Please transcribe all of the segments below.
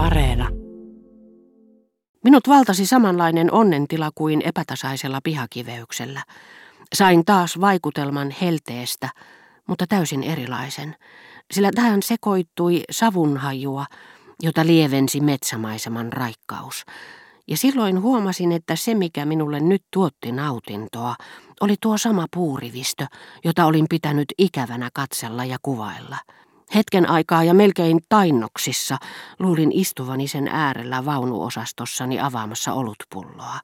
Areena. Minut valtasi samanlainen onnentila kuin epätasaisella pihakiveyksellä. Sain taas vaikutelman helteestä, mutta täysin erilaisen, sillä tähän sekoittui savunhajua, jota lievensi metsämaiseman raikkaus. Ja silloin huomasin, että se mikä minulle nyt tuotti nautintoa, oli tuo sama puurivistö, jota olin pitänyt ikävänä katsella ja kuvailla. Hetken aikaa ja melkein tainnoksissa luulin istuvani sen äärellä vaunuosastossani avaamassa olutpulloa.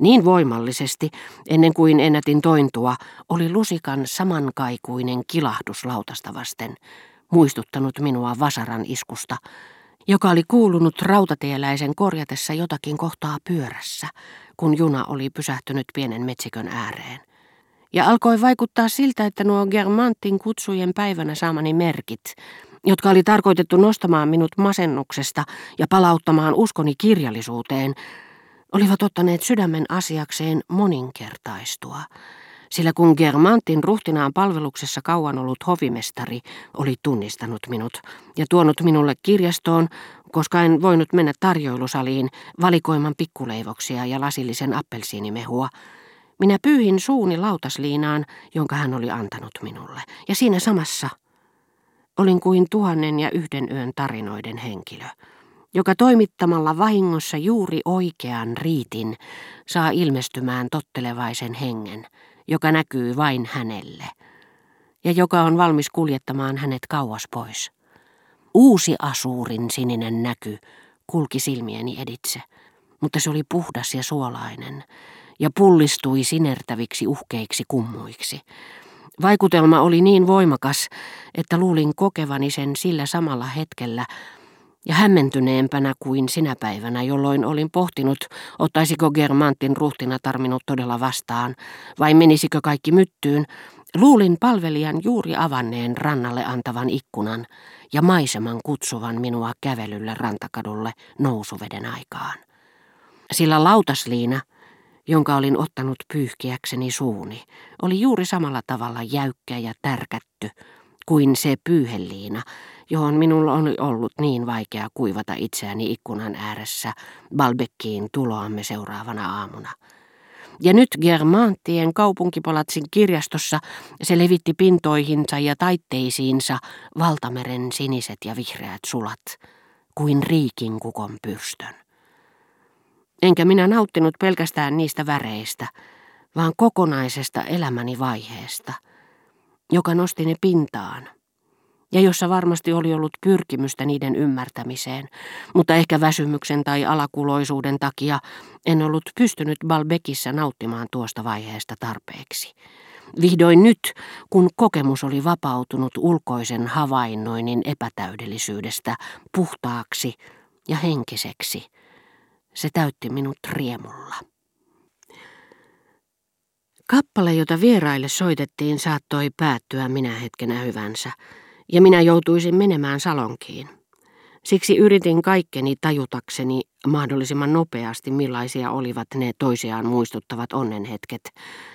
Niin voimallisesti, ennen kuin ennätin tointua, oli lusikan samankaikuinen kilahdus lautasta vasten, muistuttanut minua vasaran iskusta, joka oli kuulunut rautatieläisen korjatessa jotakin kohtaa pyörässä, kun juna oli pysähtynyt pienen metsikön ääreen. Ja alkoi vaikuttaa siltä, että nuo Germantin kutsujen päivänä saamani merkit, jotka oli tarkoitettu nostamaan minut masennuksesta ja palauttamaan uskoni kirjallisuuteen, olivat ottaneet sydämen asiakseen moninkertaistua. Sillä kun Germantin ruhtinaan palveluksessa kauan ollut hovimestari oli tunnistanut minut ja tuonut minulle kirjastoon, koska en voinut mennä tarjoilusaliin valikoiman pikkuleivoksia ja lasillisen appelsiinimehua, minä pyyhin suuni lautasliinaan, jonka hän oli antanut minulle, ja siinä samassa olin kuin tuhannen ja yhden yön tarinoiden henkilö, joka toimittamalla vahingossa juuri oikean riitin saa ilmestymään tottelevaisen hengen, joka näkyy vain hänelle, ja joka on valmis kuljettamaan hänet kauas pois. Uusi asuurin sininen näky kulki silmieni editse, mutta se oli puhdas ja suolainen, ja pullistui sinertäviksi uhkeiksi kummuiksi. Vaikutelma oli niin voimakas, että luulin kokevani sen sillä samalla hetkellä ja hämmentyneempänä kuin sinä päivänä, jolloin olin pohtinut, ottaisiko Germantin ruhtina tarminut todella vastaan, vai menisikö kaikki myttyyn, luulin palvelijan juuri avanneen rannalle antavan ikkunan ja maiseman kutsuvan minua kävelylle rantakadulle nousuveden aikaan. Sillä lautasliina – jonka olin ottanut pyyhkiäkseni suuni, oli juuri samalla tavalla jäykkä ja tärkätty kuin se pyyheliina, johon minulla oli ollut niin vaikea kuivata itseäni ikkunan ääressä Balbekkiin tuloamme seuraavana aamuna. Ja nyt Germanttien kaupunkipalatsin kirjastossa se levitti pintoihinsa ja taitteisiinsa valtameren siniset ja vihreät sulat, kuin riikin kukon pyrstön. Enkä minä nauttinut pelkästään niistä väreistä, vaan kokonaisesta elämäni vaiheesta, joka nosti ne pintaan ja jossa varmasti oli ollut pyrkimystä niiden ymmärtämiseen, mutta ehkä väsymyksen tai alakuloisuuden takia en ollut pystynyt Balbekissa nauttimaan tuosta vaiheesta tarpeeksi. Vihdoin nyt, kun kokemus oli vapautunut ulkoisen havainnoinnin epätäydellisyydestä puhtaaksi ja henkiseksi, se täytti minut riemulla. Kappale, jota vieraille soitettiin, saattoi päättyä minä hetkenä hyvänsä, ja minä joutuisin menemään salonkiin. Siksi yritin kaikkeni tajutakseni mahdollisimman nopeasti, millaisia olivat ne toisiaan muistuttavat onnenhetket,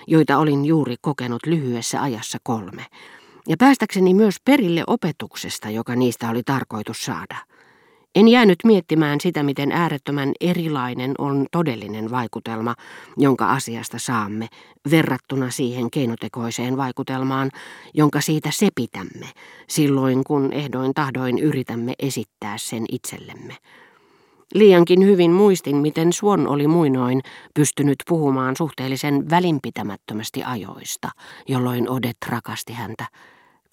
joita olin juuri kokenut lyhyessä ajassa kolme, ja päästäkseni myös perille opetuksesta, joka niistä oli tarkoitus saada – en jäänyt miettimään sitä, miten äärettömän erilainen on todellinen vaikutelma, jonka asiasta saamme, verrattuna siihen keinotekoiseen vaikutelmaan, jonka siitä sepitämme, silloin kun ehdoin tahdoin yritämme esittää sen itsellemme. Liiankin hyvin muistin, miten Suon oli muinoin pystynyt puhumaan suhteellisen välinpitämättömästi ajoista, jolloin Odet rakasti häntä,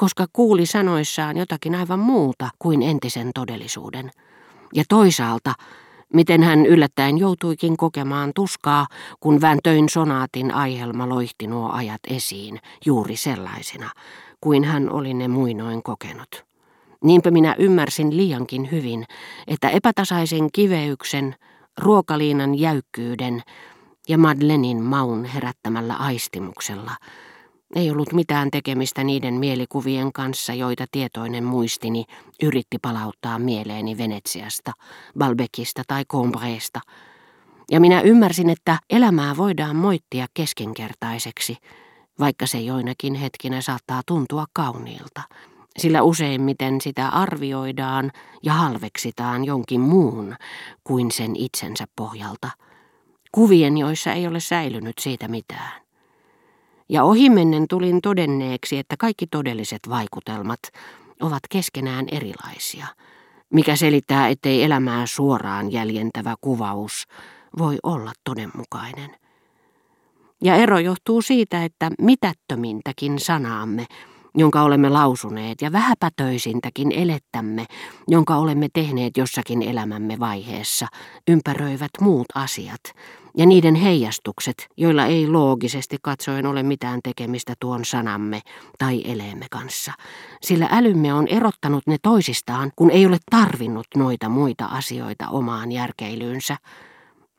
koska kuuli sanoissaan jotakin aivan muuta kuin entisen todellisuuden. Ja toisaalta, miten hän yllättäen joutuikin kokemaan tuskaa, kun vääntöin sonaatin aihelma loihti nuo ajat esiin, juuri sellaisina, kuin hän oli ne muinoin kokenut. Niinpä minä ymmärsin liiankin hyvin, että epätasaisen kiveyksen, ruokaliinan jäykkyyden ja Madlenin maun herättämällä aistimuksella – ei ollut mitään tekemistä niiden mielikuvien kanssa, joita tietoinen muistini yritti palauttaa mieleeni Venetsiasta, Balbekista tai Combreesta. Ja minä ymmärsin, että elämää voidaan moittia keskinkertaiseksi, vaikka se joinakin hetkinä saattaa tuntua kauniilta. sillä useimmiten sitä arvioidaan ja halveksitaan jonkin muun kuin sen itsensä pohjalta, kuvien, joissa ei ole säilynyt siitä mitään. Ja ohimennen tulin todenneeksi, että kaikki todelliset vaikutelmat ovat keskenään erilaisia, mikä selittää, ettei elämää suoraan jäljentävä kuvaus voi olla todenmukainen. Ja ero johtuu siitä, että mitättömintäkin sanaamme jonka olemme lausuneet, ja vähäpätöisintäkin elettämme, jonka olemme tehneet jossakin elämämme vaiheessa, ympäröivät muut asiat, ja niiden heijastukset, joilla ei loogisesti katsoen ole mitään tekemistä tuon sanamme tai eleemme kanssa, sillä älymme on erottanut ne toisistaan, kun ei ole tarvinnut noita muita asioita omaan järkeilyynsä,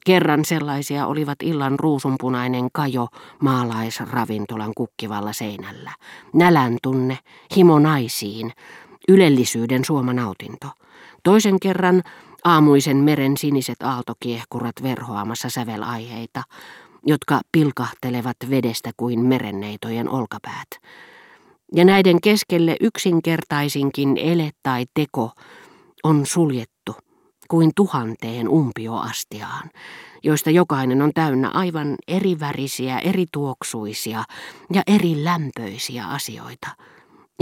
Kerran sellaisia olivat illan ruusunpunainen kajo maalaisravintolan kukkivalla seinällä. Nälän tunne, himo naisiin, ylellisyyden suoma nautinto. Toisen kerran aamuisen meren siniset aaltokiehkurat verhoamassa sävelaiheita, jotka pilkahtelevat vedestä kuin merenneitojen olkapäät. Ja näiden keskelle yksinkertaisinkin ele tai teko on suljettu kuin tuhanteen umpioastiaan, joista jokainen on täynnä aivan erivärisiä, erituoksuisia ja eri lämpöisiä asioita.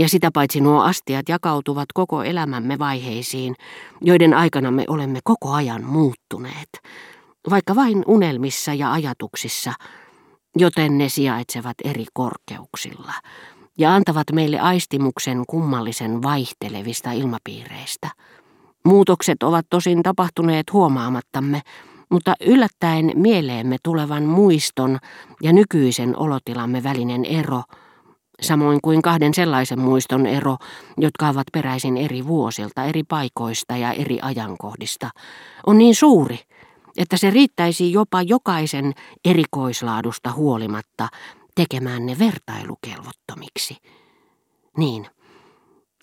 Ja sitä paitsi nuo astiat jakautuvat koko elämämme vaiheisiin, joiden aikana me olemme koko ajan muuttuneet, vaikka vain unelmissa ja ajatuksissa, joten ne sijaitsevat eri korkeuksilla ja antavat meille aistimuksen kummallisen vaihtelevista ilmapiireistä. Muutokset ovat tosin tapahtuneet huomaamattamme, mutta yllättäen mieleemme tulevan muiston ja nykyisen olotilamme välinen ero, samoin kuin kahden sellaisen muiston ero, jotka ovat peräisin eri vuosilta, eri paikoista ja eri ajankohdista, on niin suuri, että se riittäisi jopa jokaisen erikoislaadusta huolimatta tekemään ne vertailukelvottomiksi. Niin.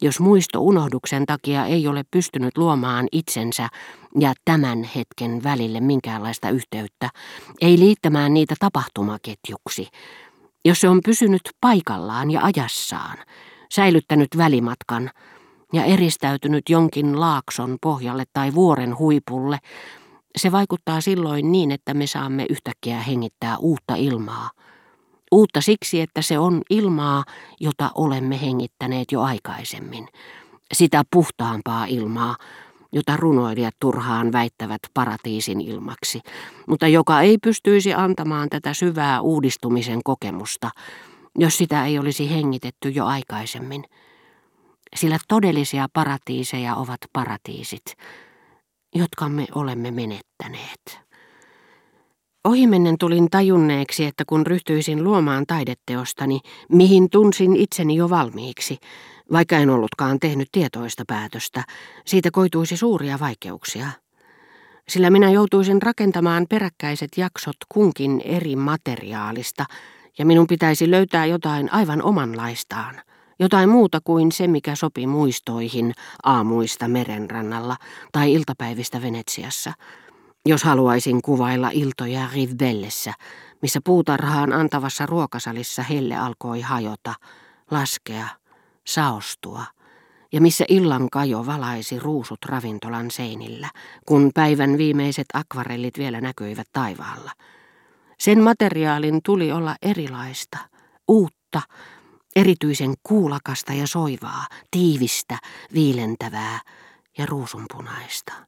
Jos muisto unohduksen takia ei ole pystynyt luomaan itsensä ja tämän hetken välille minkäänlaista yhteyttä, ei liittämään niitä tapahtumaketjuksi, jos se on pysynyt paikallaan ja ajassaan, säilyttänyt välimatkan ja eristäytynyt jonkin laakson pohjalle tai vuoren huipulle, se vaikuttaa silloin niin, että me saamme yhtäkkiä hengittää uutta ilmaa – Uutta siksi, että se on ilmaa, jota olemme hengittäneet jo aikaisemmin. Sitä puhtaampaa ilmaa, jota runoilijat turhaan väittävät paratiisin ilmaksi, mutta joka ei pystyisi antamaan tätä syvää uudistumisen kokemusta, jos sitä ei olisi hengitetty jo aikaisemmin. Sillä todellisia paratiiseja ovat paratiisit, jotka me olemme menettäneet. Ohimennen tulin tajunneeksi, että kun ryhtyisin luomaan taideteostani, mihin tunsin itseni jo valmiiksi, vaikka en ollutkaan tehnyt tietoista päätöstä, siitä koituisi suuria vaikeuksia. Sillä minä joutuisin rakentamaan peräkkäiset jaksot kunkin eri materiaalista, ja minun pitäisi löytää jotain aivan omanlaistaan. Jotain muuta kuin se, mikä sopi muistoihin aamuista merenrannalla tai iltapäivistä Venetsiassa – jos haluaisin kuvailla iltoja Rivbellessä, missä puutarhaan antavassa ruokasalissa helle alkoi hajota, laskea, saostua, ja missä illan kajo valaisi ruusut ravintolan seinillä, kun päivän viimeiset akvarellit vielä näkyivät taivaalla. Sen materiaalin tuli olla erilaista, uutta, erityisen kuulakasta ja soivaa, tiivistä, viilentävää ja ruusunpunaista.